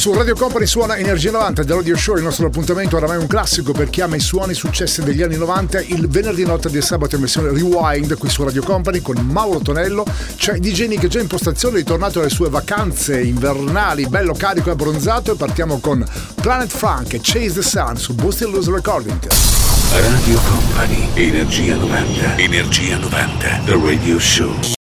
Su Radio Company suona Energia 90 del Radio Show, il nostro appuntamento oramai un classico per chi ama i suoni successi degli anni 90, il venerdì notte del sabato in versione Rewind qui su Radio Company con Mauro Tonello, c'è DJ Nick già in postazione, ritornato alle sue vacanze invernali, bello carico e abbronzato e partiamo con Planet Funk e Chase the Sun su Boosted Loose Recording. Radio Company, Energia 90, Energia 90, The Radio Show.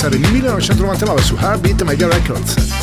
Essere nel 1999 su Heartbeat Media Records.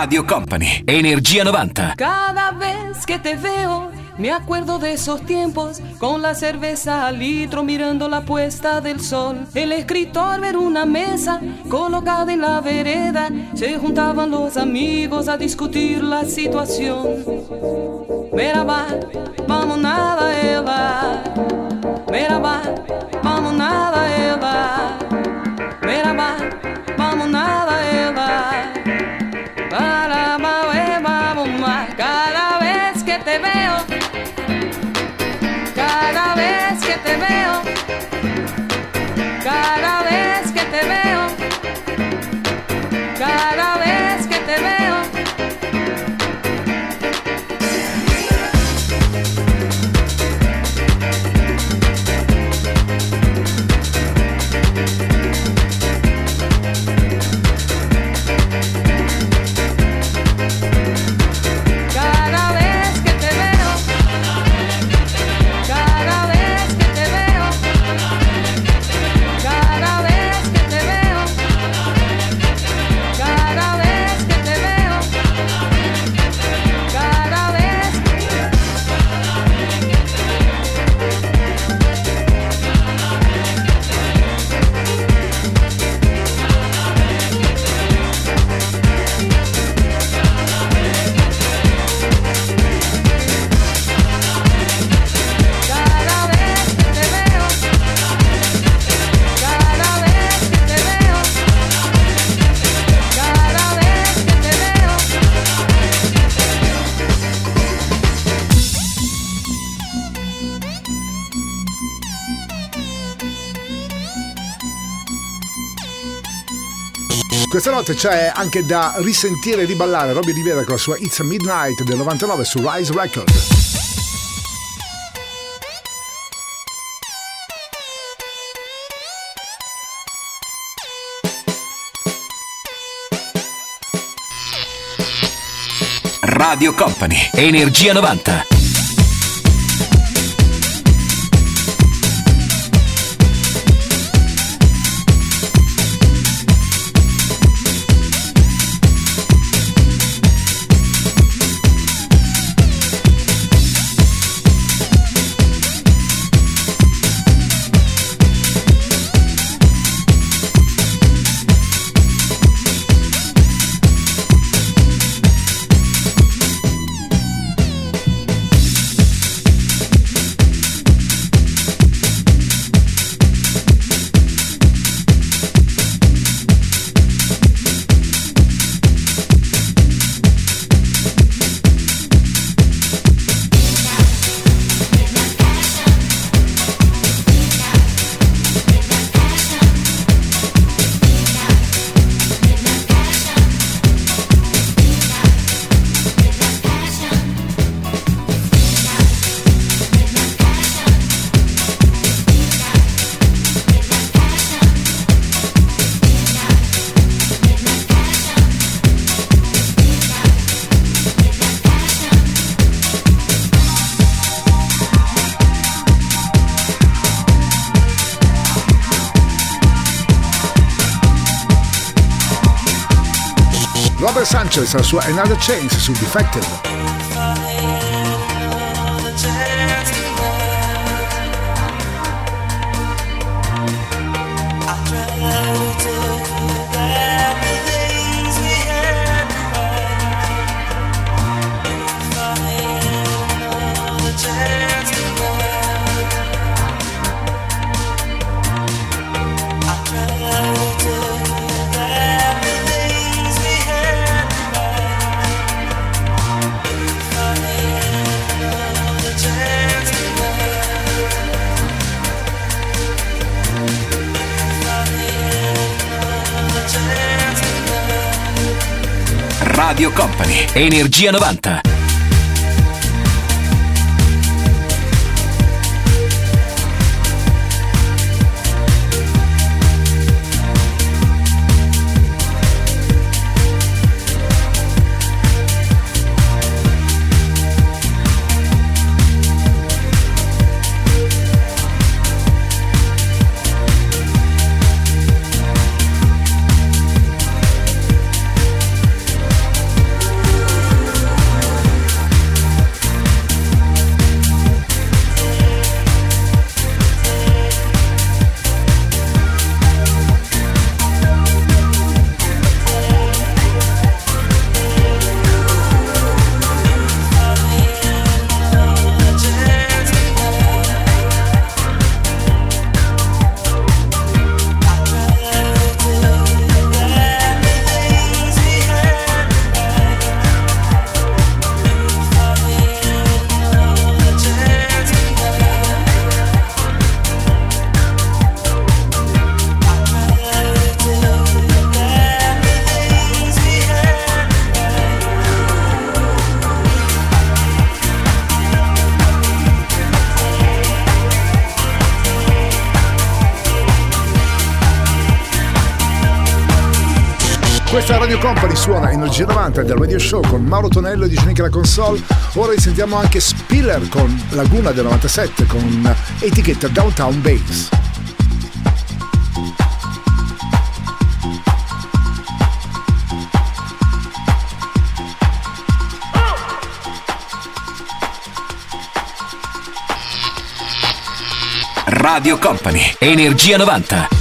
Radio Company, Energía 90. Cada vez que te veo, me acuerdo de esos tiempos, con la cerveza al litro mirando la puesta del sol. El escritor ver una mesa colocada en la vereda, se juntaban los amigos a discutir la situación. Merhaba, vamos nada, Eva. Vamos nada, Eva. Notte c'è anche da risentire e riballare Robbie Rivera con la sua It's a Midnight del 99 su Rise Record. Radio Company, Energia 90. Sanchez la sua Another Chance su Defected. Energia 90. 90 del Radio Show con Mauro Tonello e di Genica la console. Ora risentiamo anche Spiller con Laguna del 97 con etichetta Downtown Bass. Radio Company, Energia 90.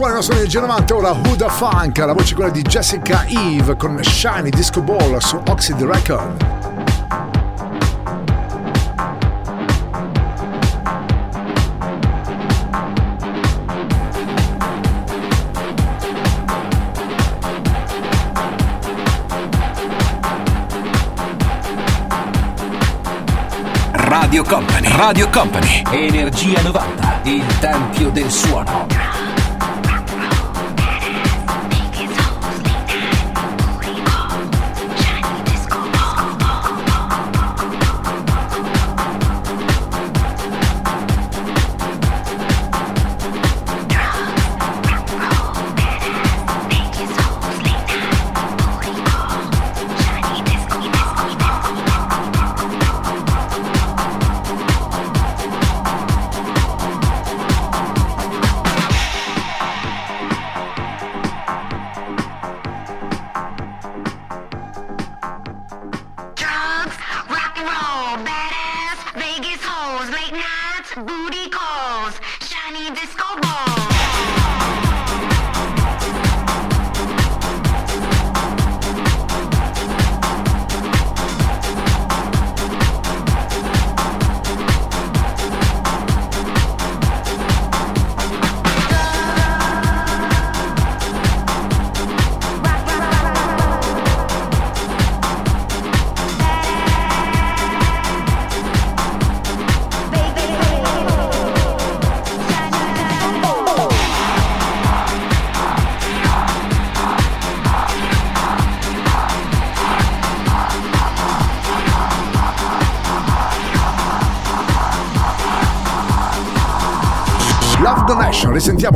Suona il nostro energia 90, ora Huda Funk, la voce quella di Jessica Eve con Shiny Disco Ball su Oxid Record. Radio Company, Radio Company, Energia 90, il tempio del suono.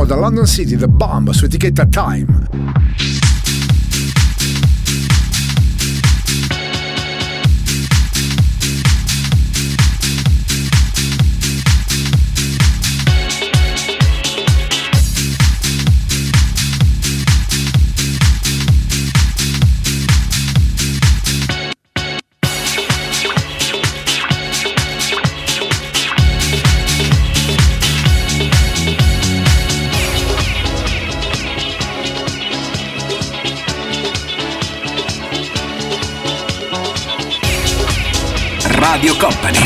Da London City The Bomb su etichetta Time.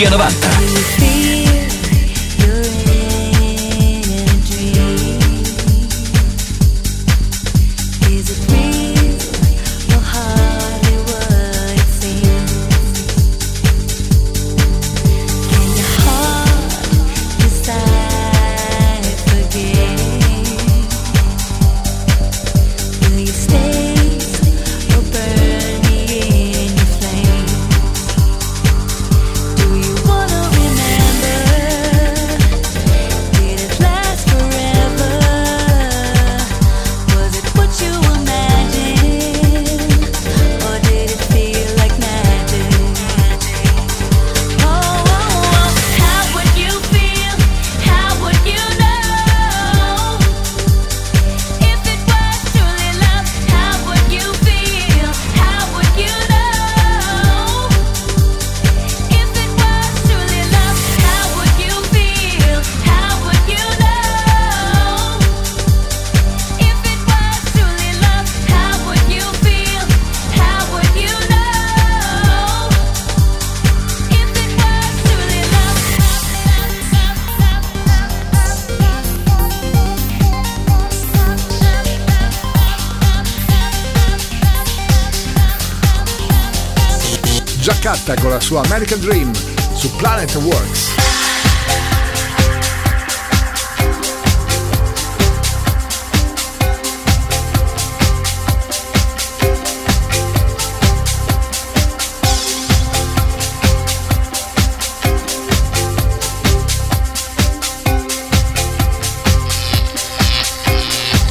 Energia Carta con la sua American Dream su Planet Works.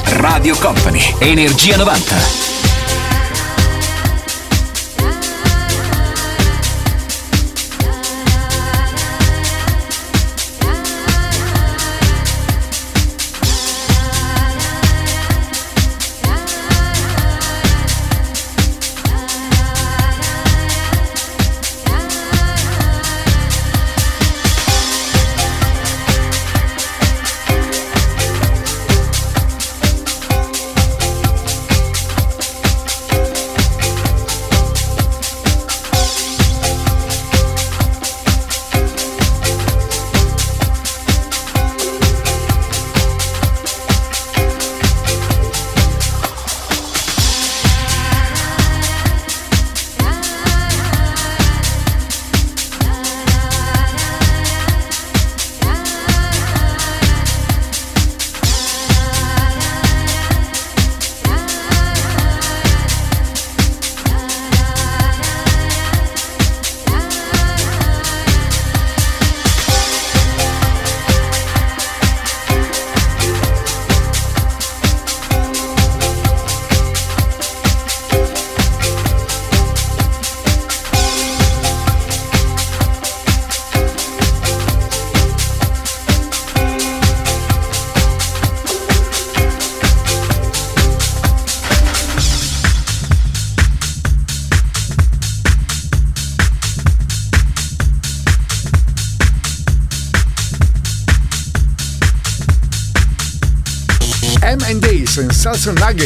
Radio Company, Energia 90. Schwarzenegger,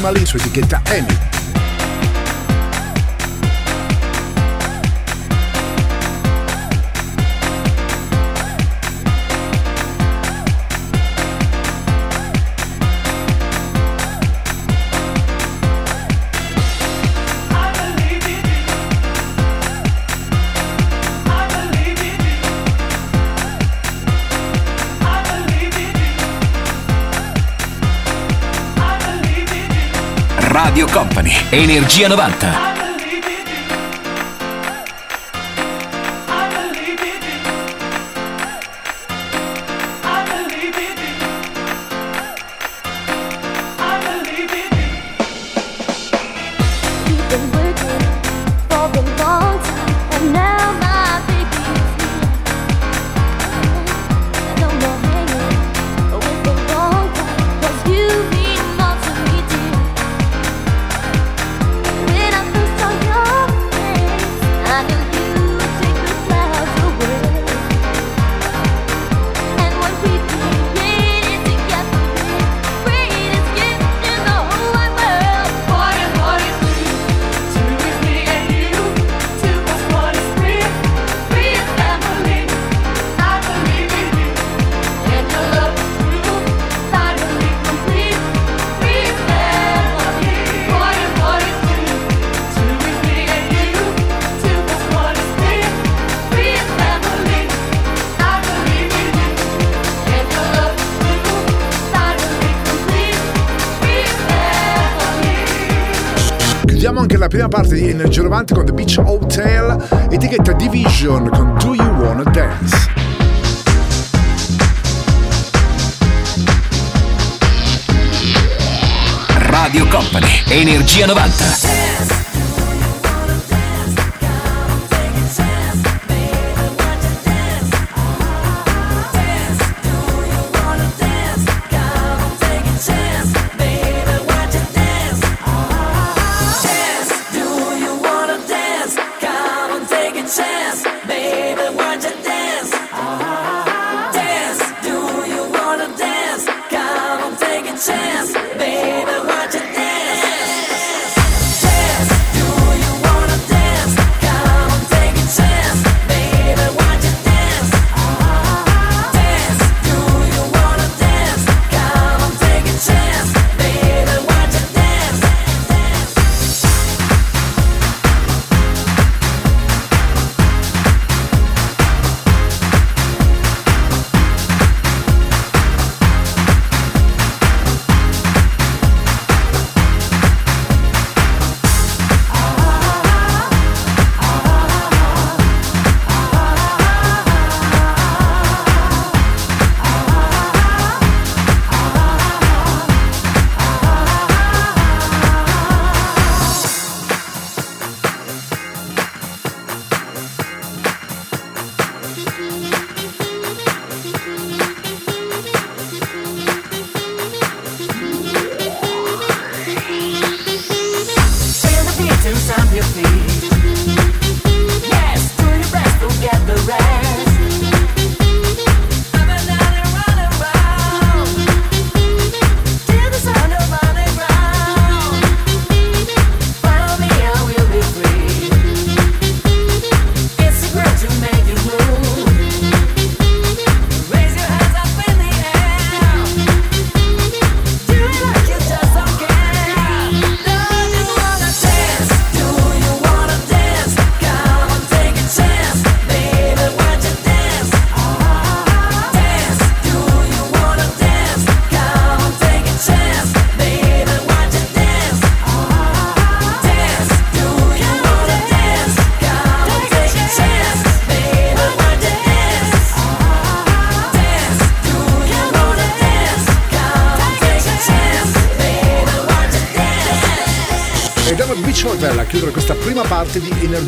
Family su etichetta EMI. Radio Energia 90. Energia 90 con The Beach Hotel, etichetta Division con Do You Wanna Dance. Radio Company, Energia 90.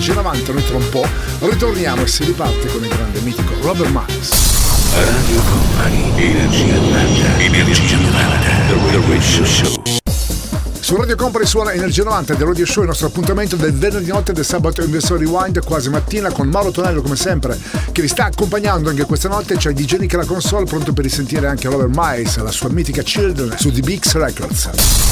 Di Energia 90. Noi tra un po' ritorniamo e si riparte con il grande mitico Robert Miles. Radio Company, Energia 90, Energia 90, The Radio Show. Su Radio Company suona Energia 90 del Radio Show, il nostro appuntamento del venerdì notte del sabato in versione rewind, quasi mattina con Mauro Tonello come sempre che vi sta accompagnando anche questa notte, c'è DJ Nick alla console pronto per risentire anche Robert Miles, la sua mitica Children su DBX Records.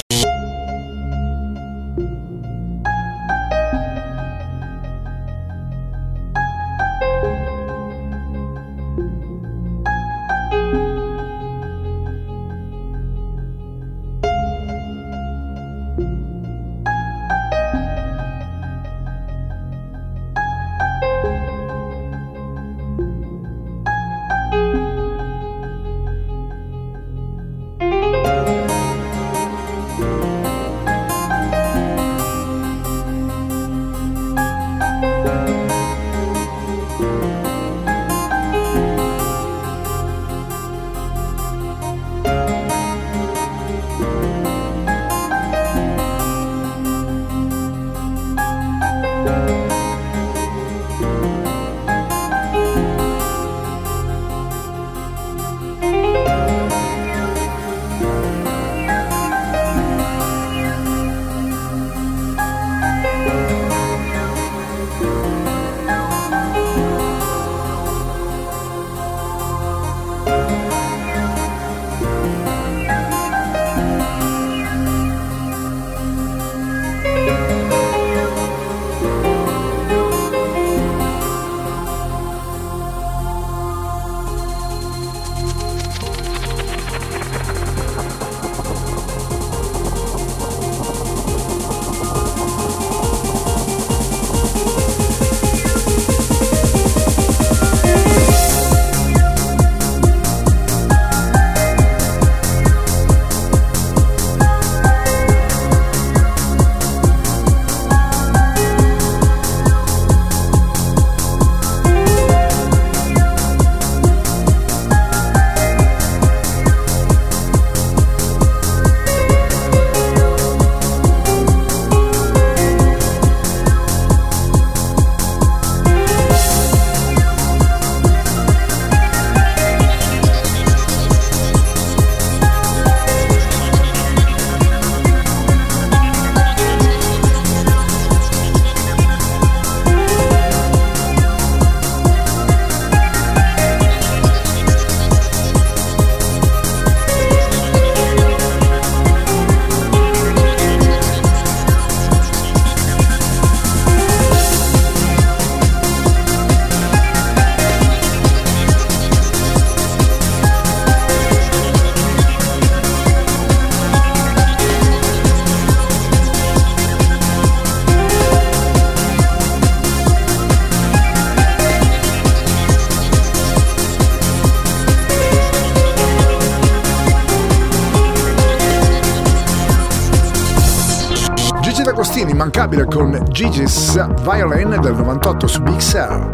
Immancabile con Gigi's Violin del 98 su Big Cell.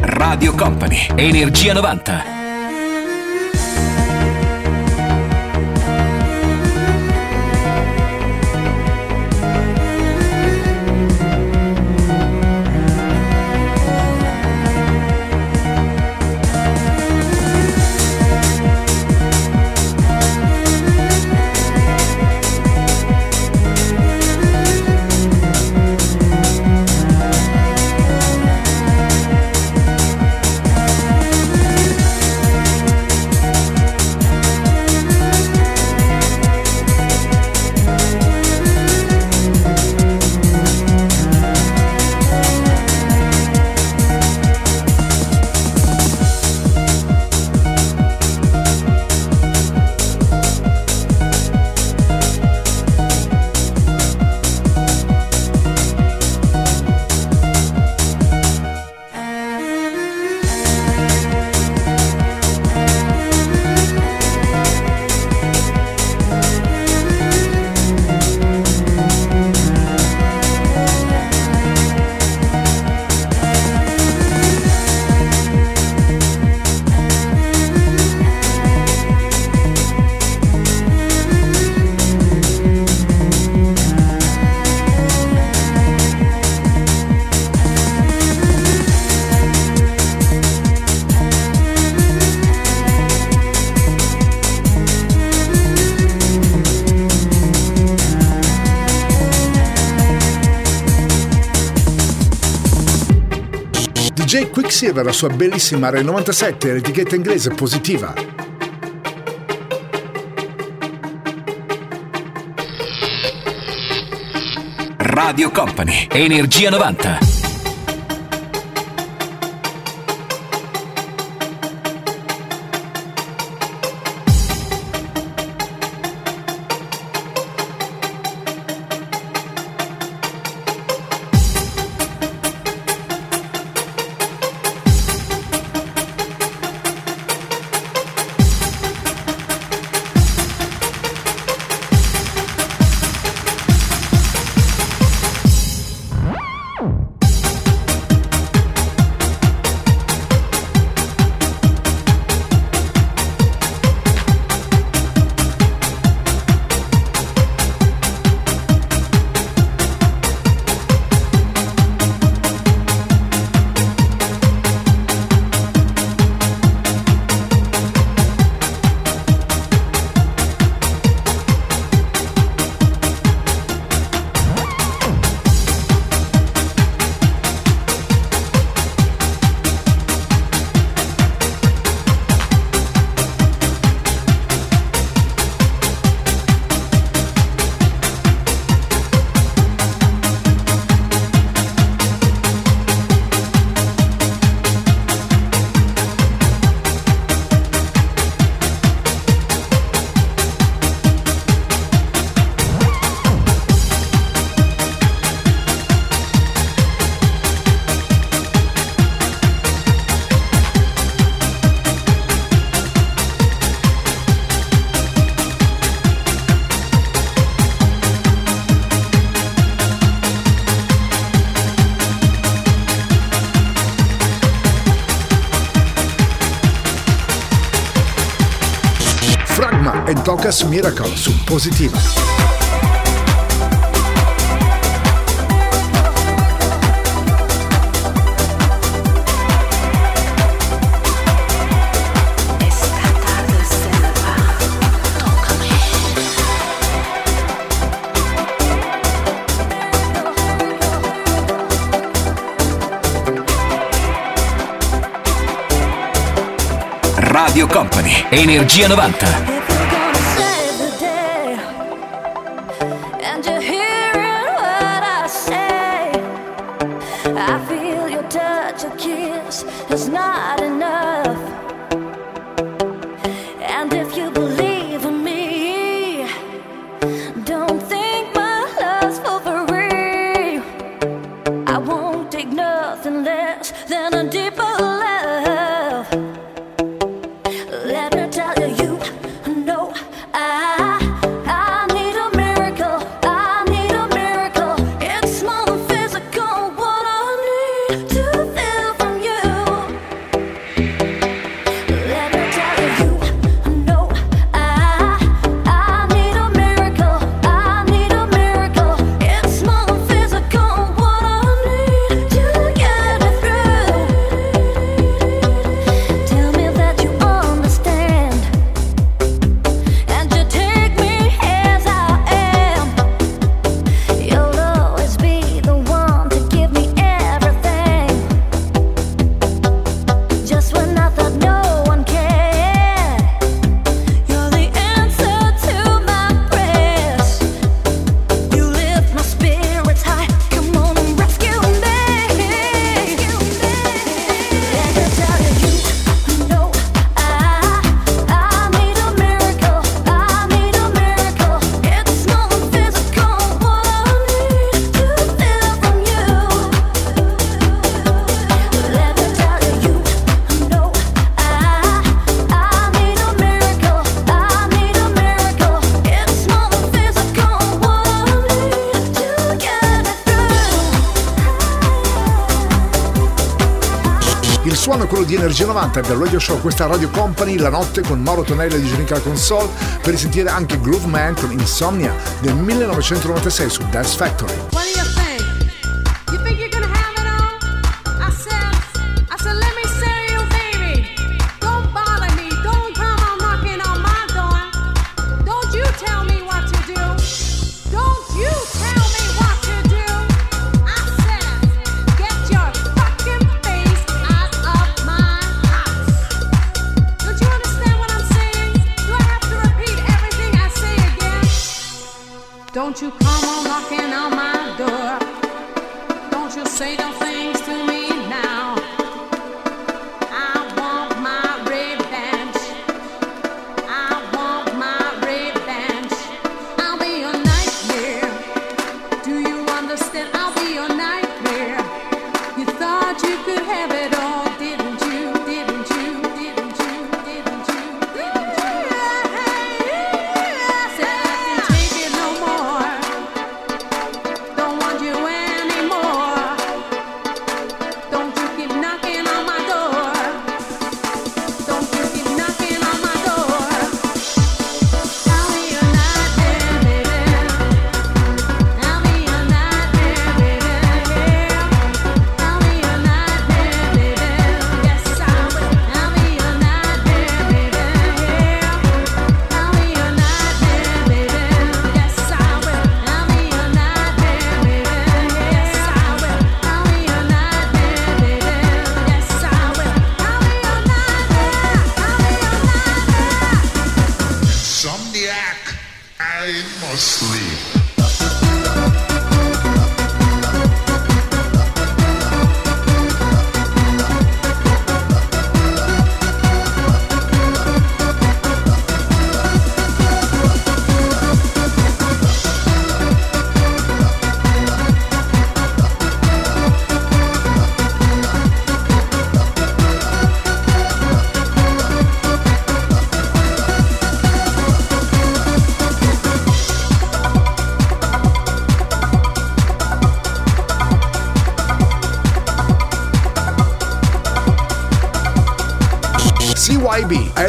Radio Company, Energia 90. Quicksilver, la sua bellissima Re 97, l'etichetta inglese positiva. Radio Company, Energia 90. Focus Miracle su Positiva. Radio Company, Energia 90. Energia 90 del Radio Show, questa Radio Company, la notte con Mauro Tonello e di Genica Console per sentire anche Groove Man con Insomnia del 1996 su Dance Factory.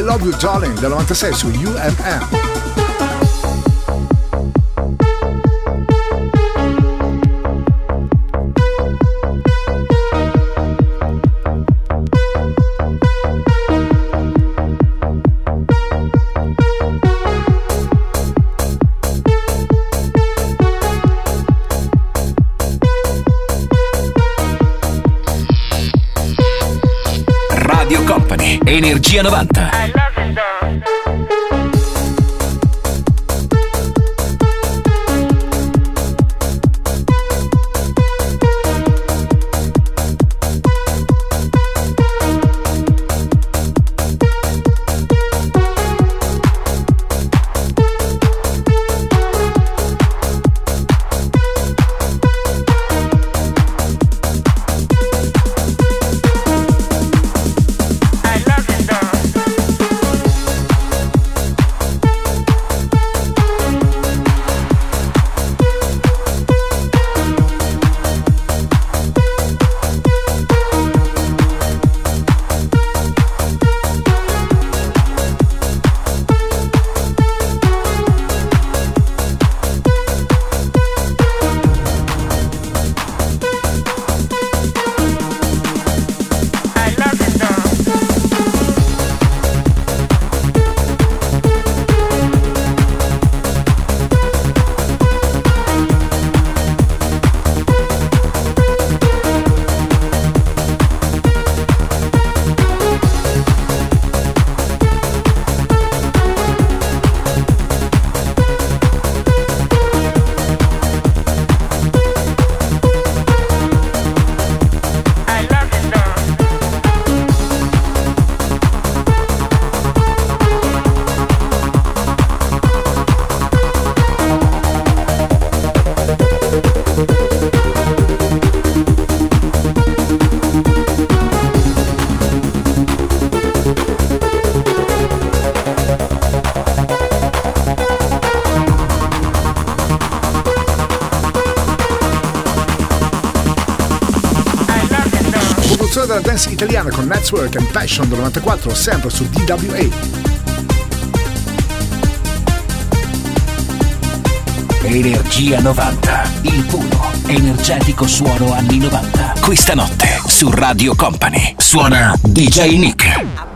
I Love You. Darling del 96 su UMM. Energia 90. Italiana con Network and Passion del 94, sempre su DWA. Energia 90, il puro, energetico suono anni 90. Questa notte su Radio Company suona DJ Nick.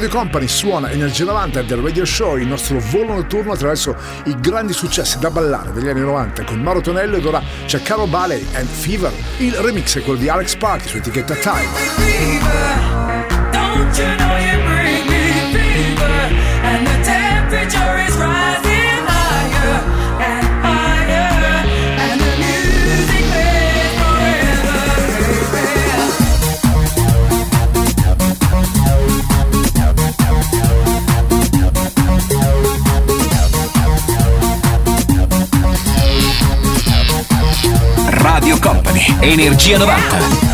Radio Company suona Energia 90 del Radio Show, il nostro volo notturno attraverso i grandi successi da ballare degli anni 90 con Mauro Tonello ed ora c'è Caro Ballet and Fever. Il remix è quello di Alex Party su etichetta Time. Energia 90.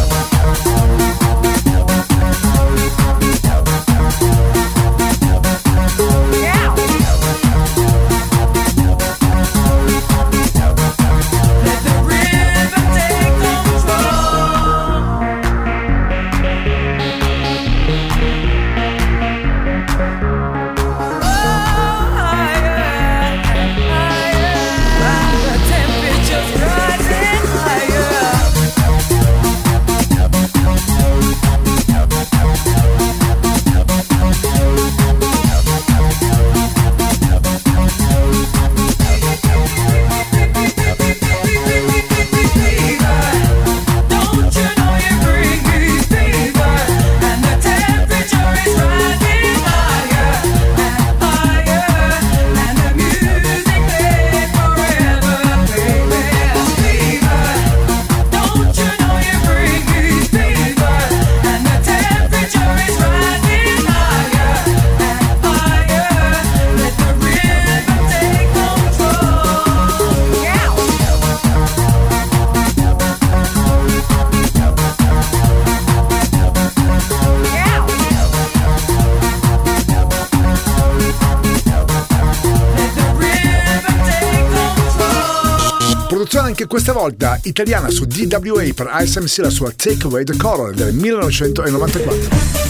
Volta italiana su DWA per ISMC la sua Take Away the Color del 1994.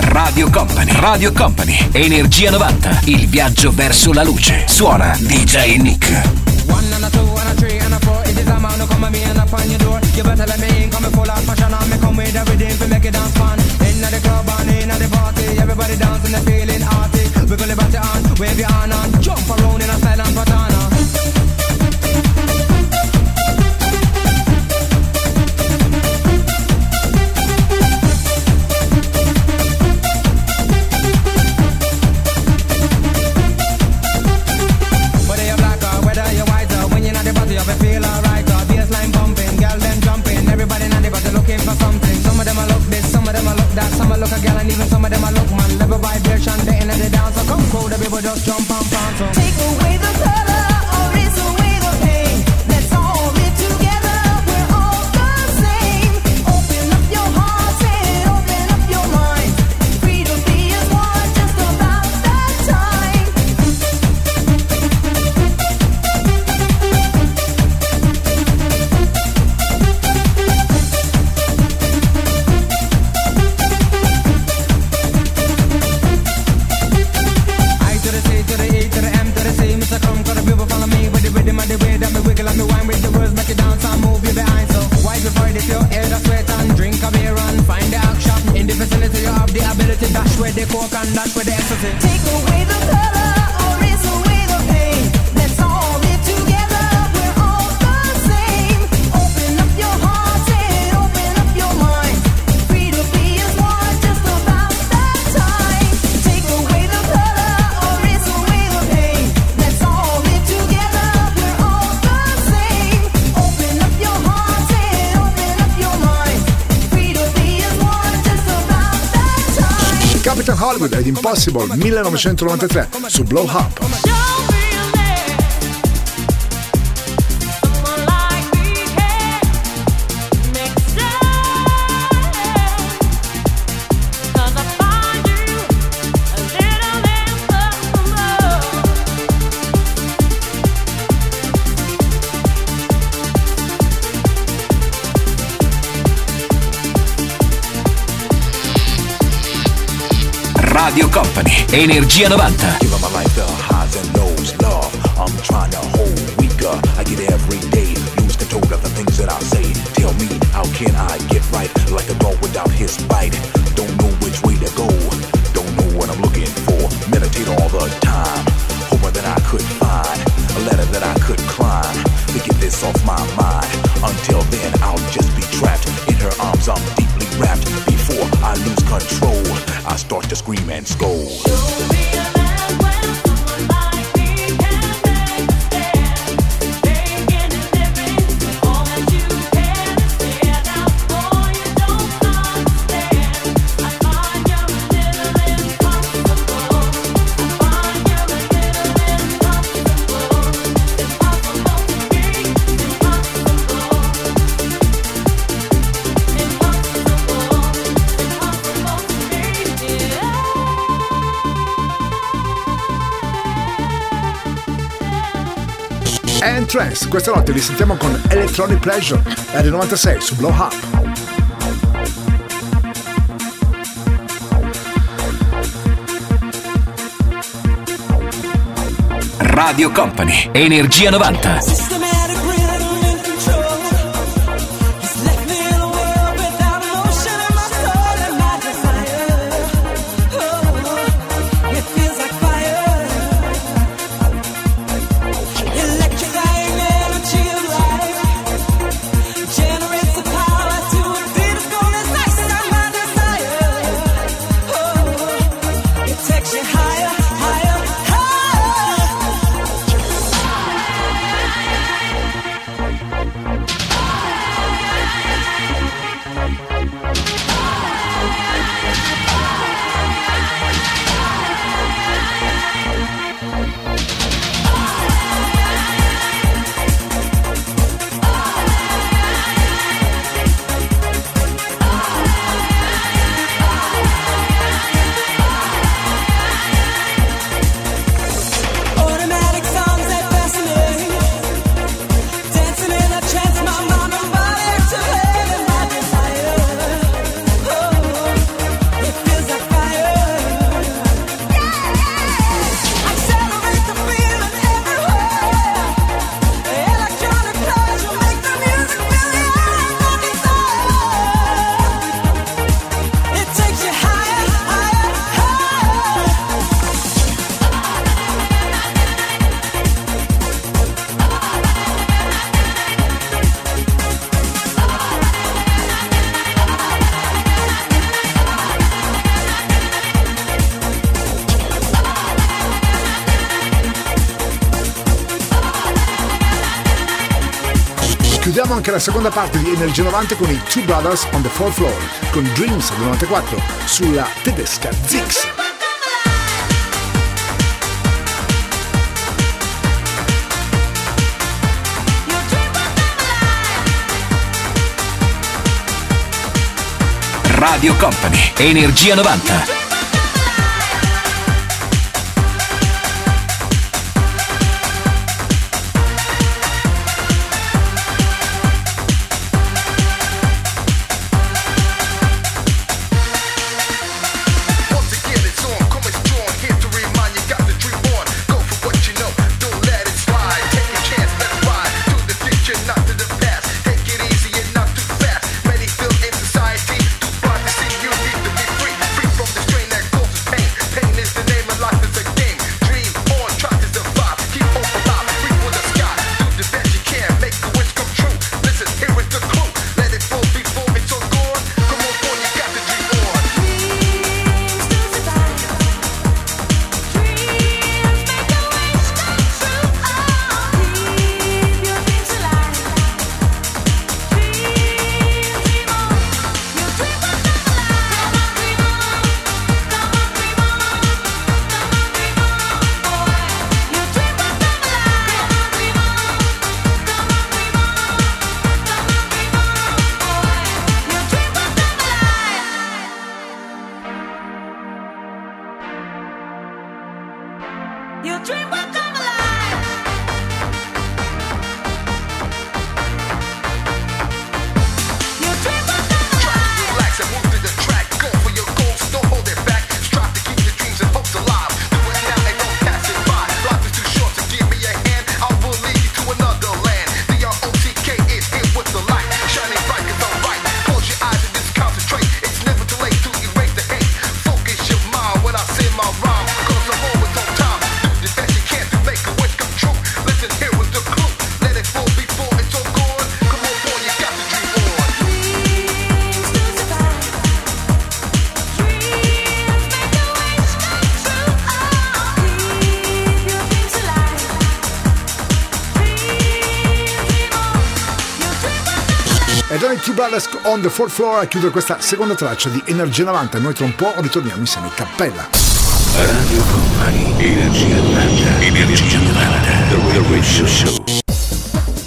Radio Company. Radio Company. Energia 90. Il viaggio verso la luce. Suona DJ Nick. One and a two and a three and a four. It is a man who come at me and knock on your door. You better let me in, come full of passion and me come with everything to make it dance fun. Inna the club and inna the party, everybody dancing and feeling arty. Wiggle your body on, wave your hand on, jump around in a silent Impossible 1993 su Blow Up. Energia 90. Give my life the highs and lows, love. I'm trying to hold weaker. I get every day, lose control of the things that I say. Tell me, how can I get right? Like a dog without his bite. Don't know which way to go. Don't know what I'm looking for. Meditate all the time. Hoping that I could find a ladder that I could climb to get this off my mind. Until then, I'll just be trapped in her arms. I'm deeply wrapped before I lose control. I start to scream and scold. Trance. Questa notte li sentiamo con Electronic Pleasure, R96 su Blow Up. Radio Company, Energia 90. Anche la seconda parte di Energia 90 con i Two Brothers on the Fourth Floor, con Dreams del 94 sulla tedesca Zix. Radio Company, Energia 90. Burlesque on the fourth floor a chiudere questa seconda traccia di Energia 90. Noi tra un po' ritorniamo insieme in cappella. Radio Company, Energia 90, Energia 90, The Radio Show.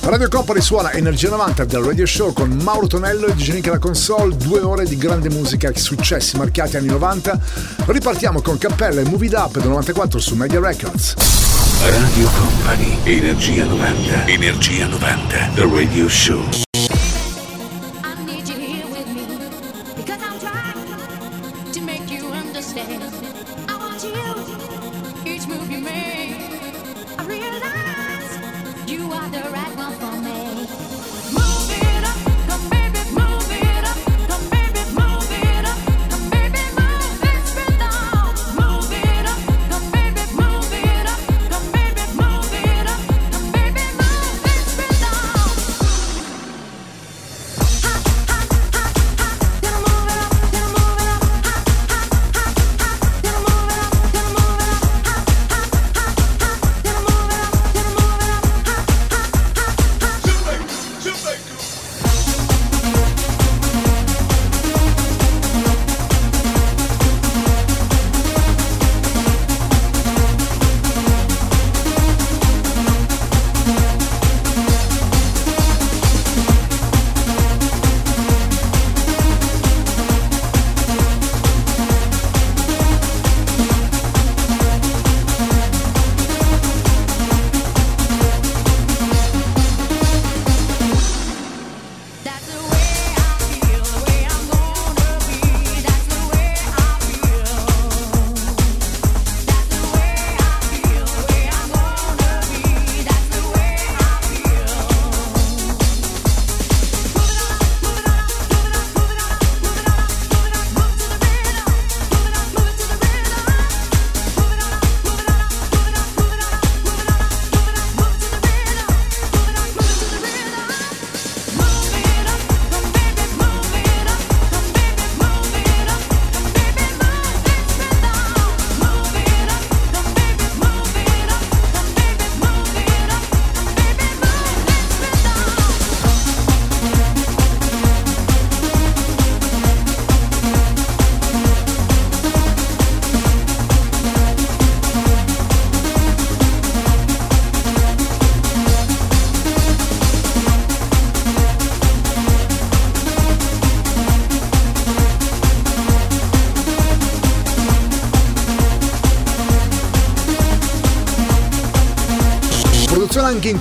Radio Company suona Energia 90 del Radio Show con Mauro Tonello e Digenica la console, due ore di grande musica e successi marchiati anni 90. Ripartiamo con Cappella e Movie Up del 94 su Media Records. Radio Company, Energia 90, Energia 90, The Radio Show.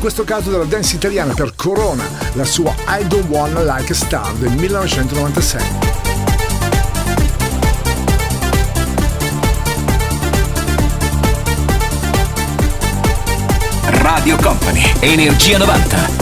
Questo caso della dance italiana per Corona, la sua I Don't Wanna Like a Star del 1996. Radio Company, Energia 90.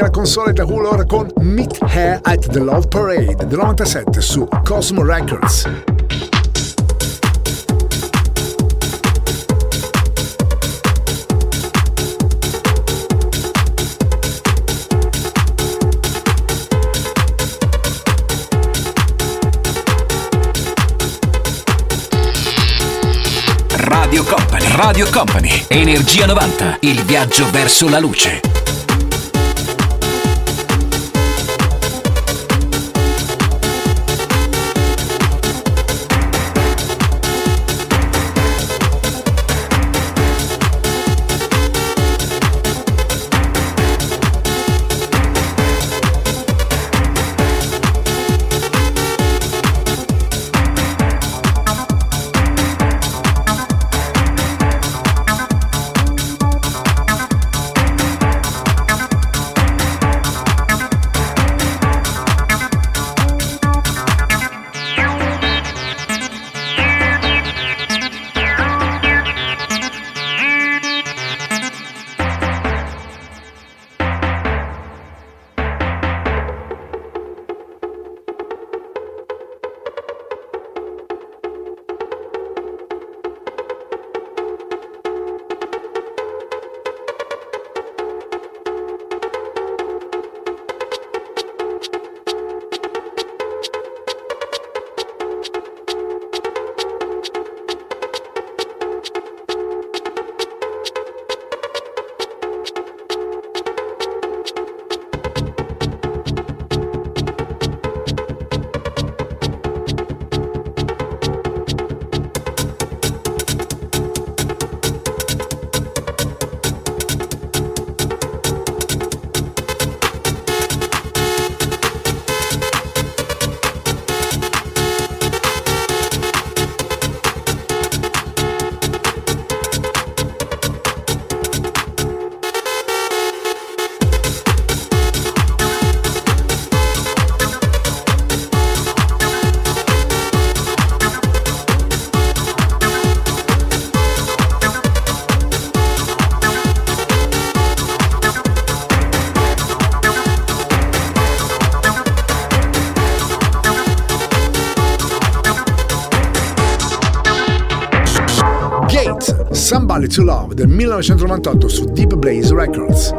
Link alla console da Hulor con Meet Her at the Love Parade del 97 su Cosmo Records. Radio Company, Energia 90, il viaggio verso la luce. del 1998 su Deep Blaze Records.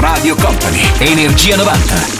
Radio Company, Energia 90.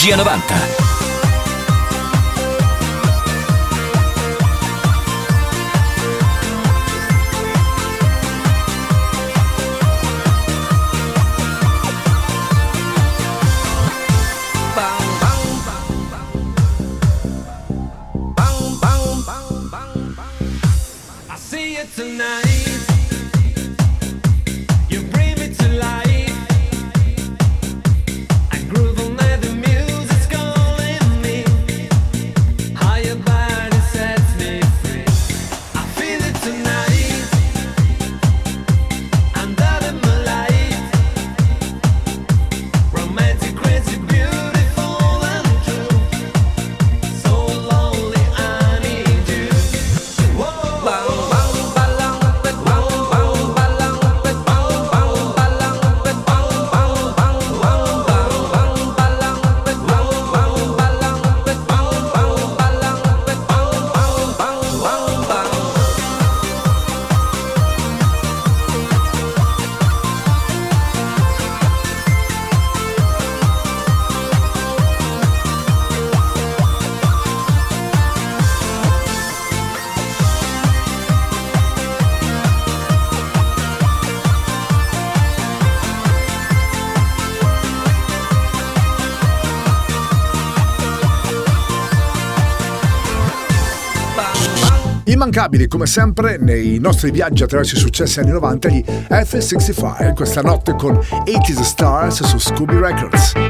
Giannovato. immancabili come sempre nei nostri viaggi attraverso i successi anni 90 gli F65 questa notte con 80s Stars su Scooby Records.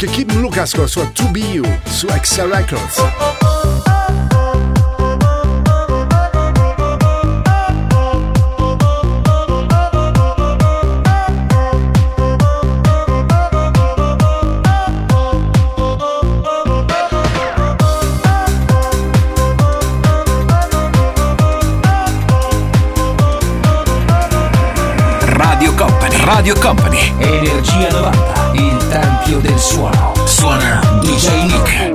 anche Kim Lucas con la sua To Be You su Excel Records. Radio Company. Radio Company. Energia 90. radio del suono. Suona DJ Nick.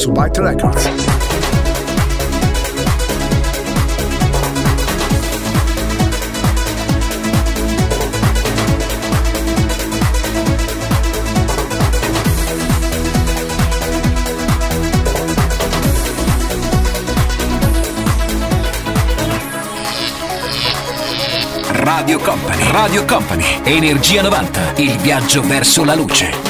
su Byte Records. Radio Company, Radio Company, Energia 90, il viaggio verso la luce.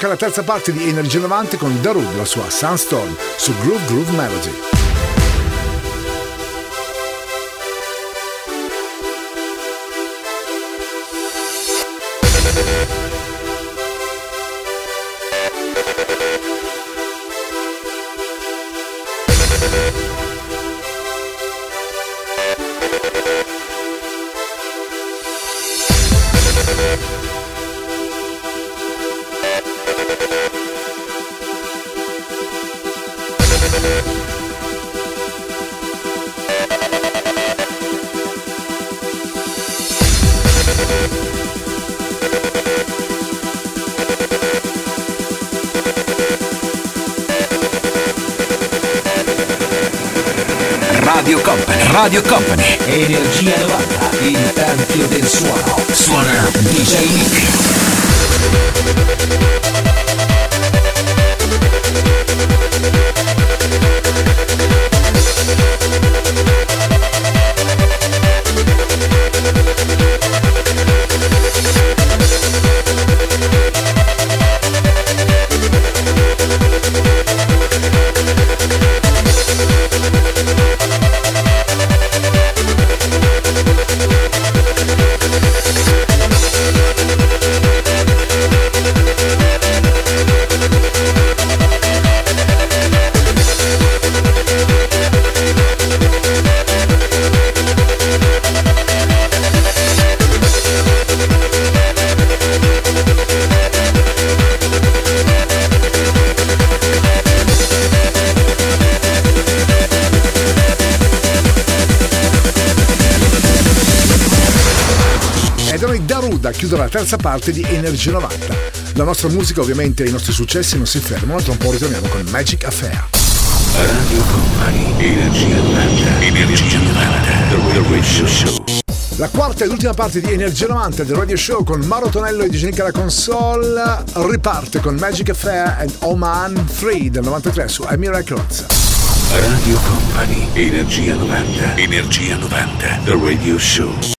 anche la terza parte di Energia 90 con Darude, la sua Sunstorm, su Groove Groove Melody. You your. subito la terza parte di Energy 90. La nostra musica ovviamente e i nostri successi non si fermano, tra un po' ritorniamo con Magic Affair. Radio Company, Energia 90, Energia 90, The Real Radio Show. La quarta ed ultima parte di Energia 90 del Radio Show con Mauro Tonello e Digenica la console riparte con Magic Affair and Oman 3 del 93 su Amy Records. Radio Company, Energia 90, Energia 90, The Radio Show.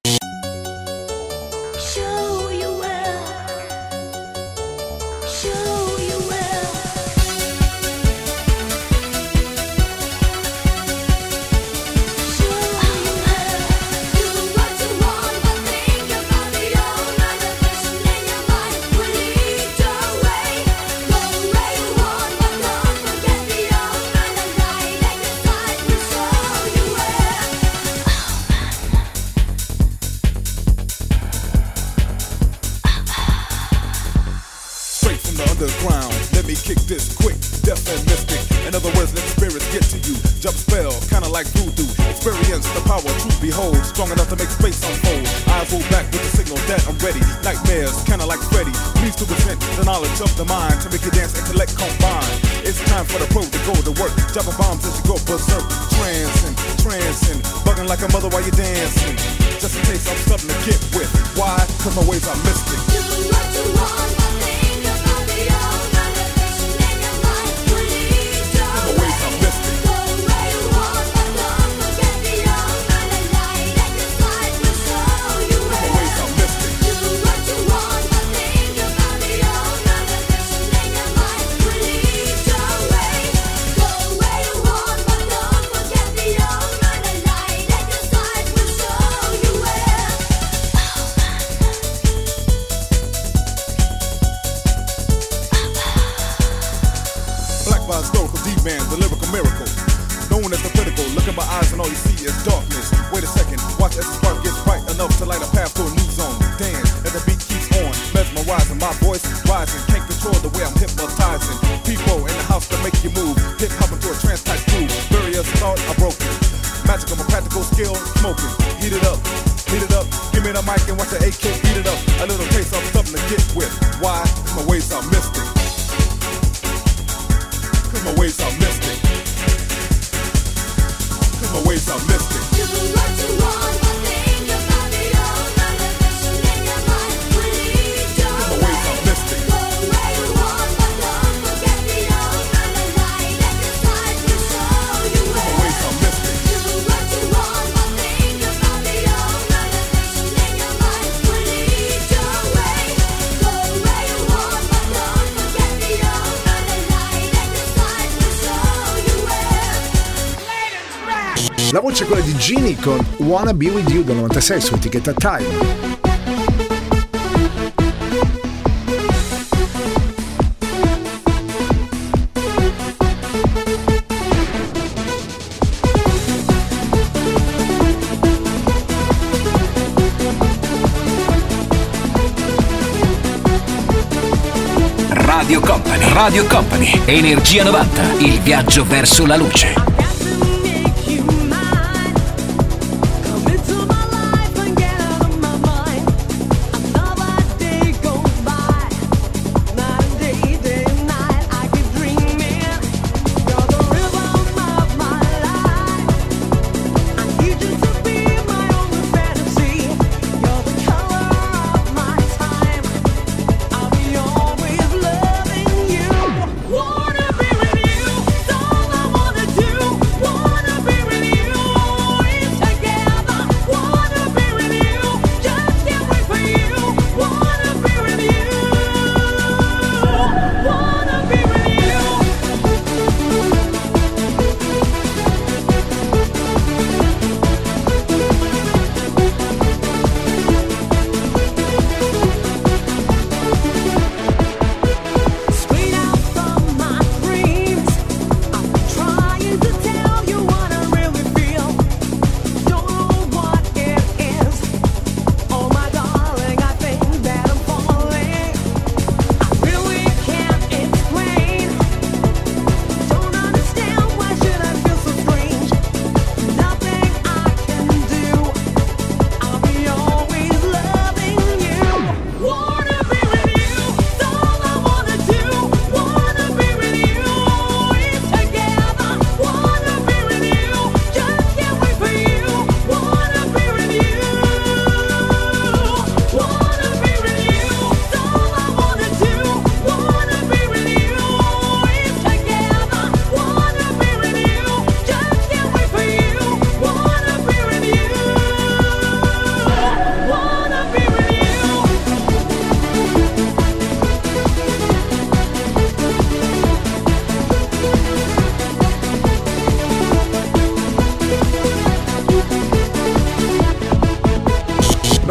La voce è quella di Ginny con Wanna Be With You del 96 su etichetta Time. Radio Company, Energia 90, il viaggio verso la luce.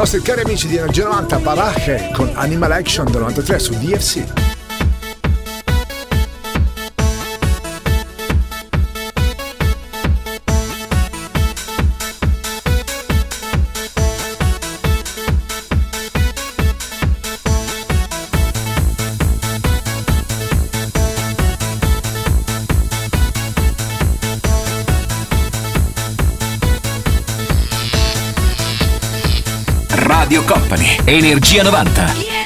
Nostri cari amici di Energia 90 Paraje con Animal Action del 93 su DFC. Energia 90.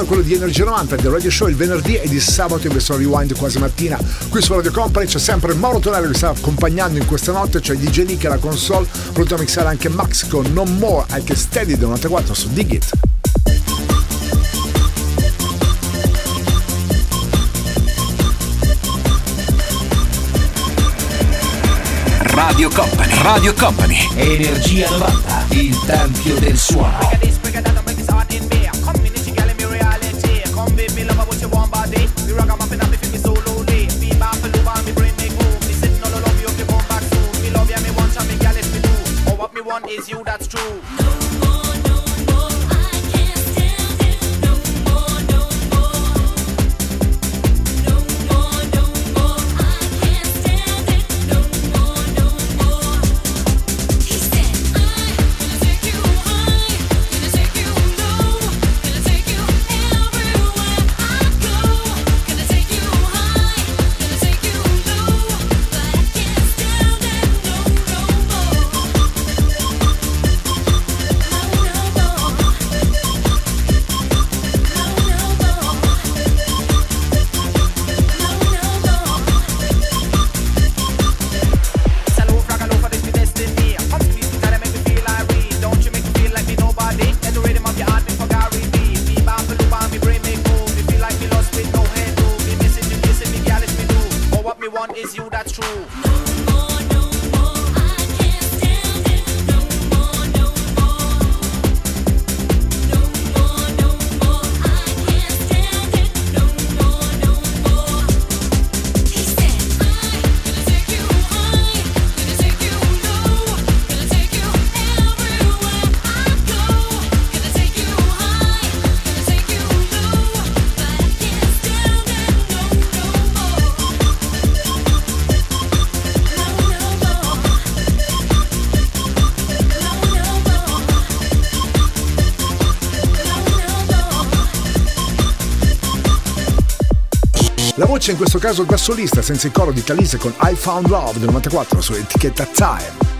È quello di Energia 90 del Radio Show il venerdì e di sabato in versione rewind quasi mattina. Qui su Radio Company c'è sempre Mauro Tonello che sta accompagnando in questa notte, c'è DJ Nick alla console, pronto a mixare anche Max con No More, anche Steady del 94 su Dig It. Radio Company, Radio Company, Energia 90, il tempio del suono. Voce in questo caso da solista senza il coro di Talise con I Found Love del 94 su etichetta Time.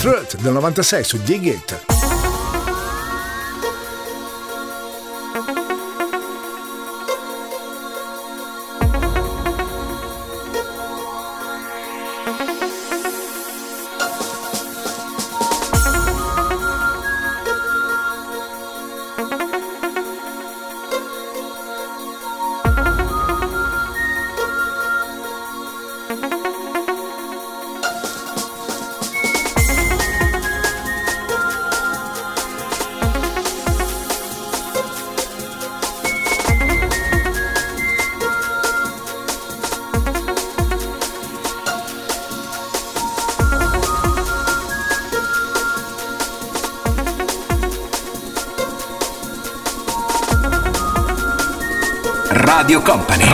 Thrirt del 96 su Dig It.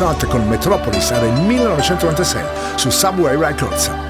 Notte con Metropolis, era il 1996 su Subway Records.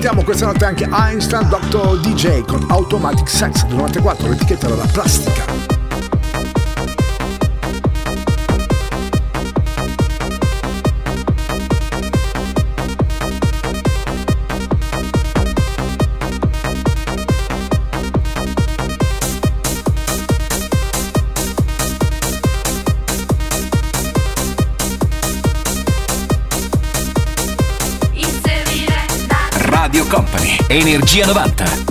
Sentiamo questa notte anche Einstein Dr. DJ con Automatic Sex del 94, l'etichetta della plastica. Energia 90.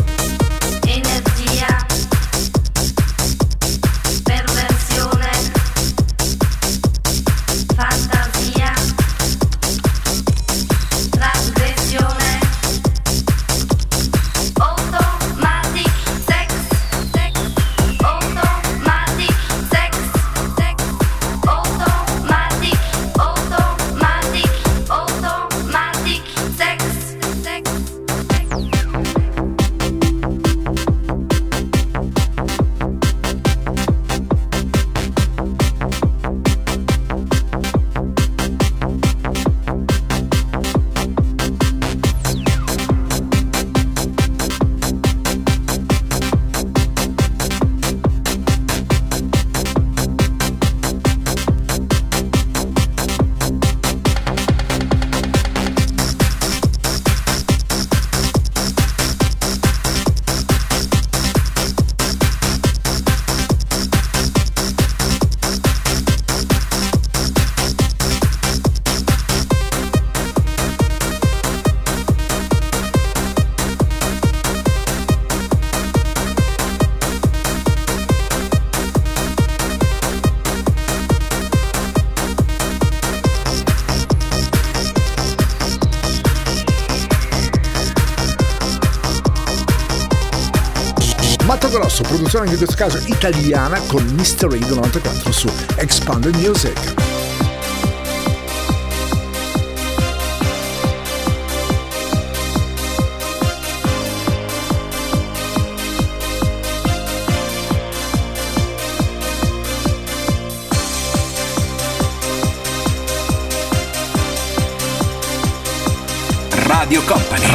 Produzione in questo caso italiana con Mystery del 94 su Expanded Music.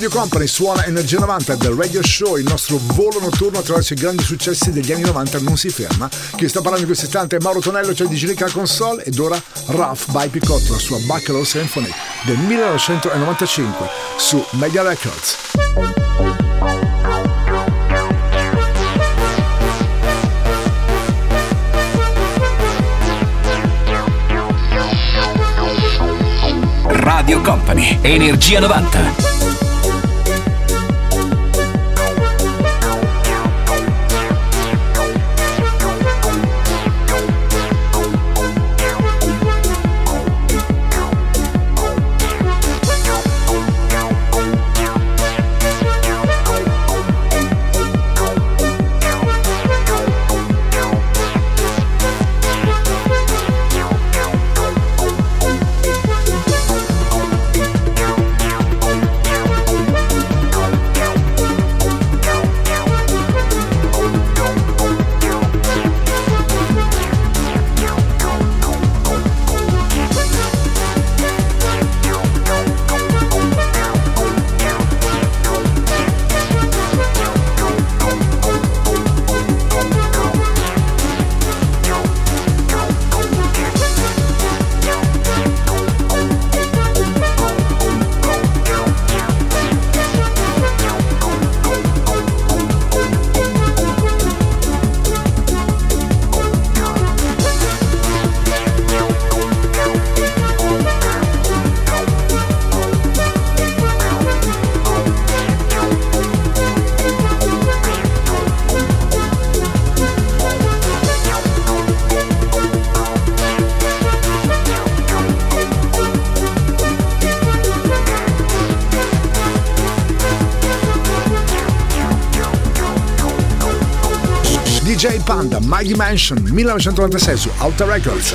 Radio Company, suona Energia 90 del Radio Show, il nostro volo notturno attraverso i grandi successi degli anni 90 non si ferma. Chi sta parlando in questo istante è Mauro Tonello, DJ Nick alla console ed ora Ralph by Picotto, la sua Buccalo Symphony del 1995 su Media Records. Radio Company, Energia 90. Panda, My Dimension, 1996 su Outer Records.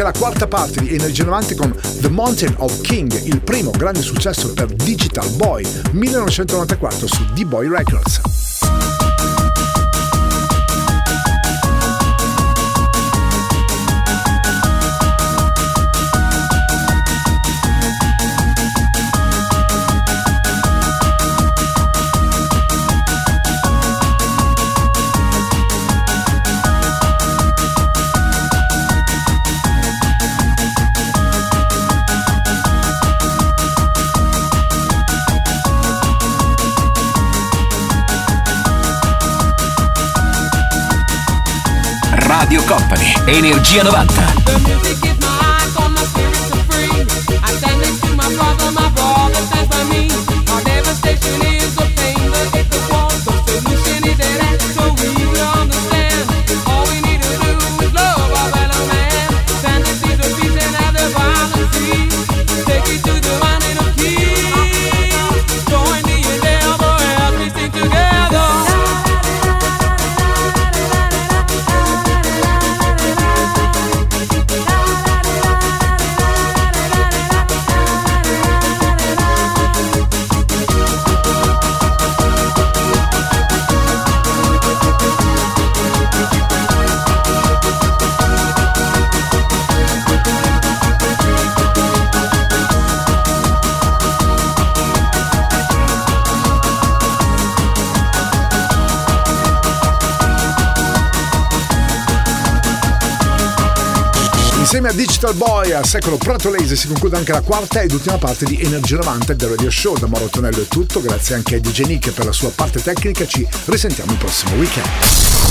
Anche la quarta parte di Energia 90 con The Mountain of King, il primo grande successo per Digital Boy, 1994 su D-Boy Records. Energia 90. Digital Boy a Secolo Pratolese si conclude anche la quarta ed ultima parte di Energia 90 del Radio Show. Da Mauro Tonello è tutto, grazie anche a DJ Nick per la sua parte tecnica, ci risentiamo il prossimo weekend.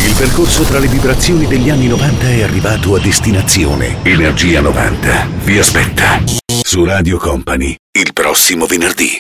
Il percorso tra le vibrazioni degli anni 90 è arrivato a destinazione. Energia 90 vi aspetta su Radio Company il prossimo venerdì.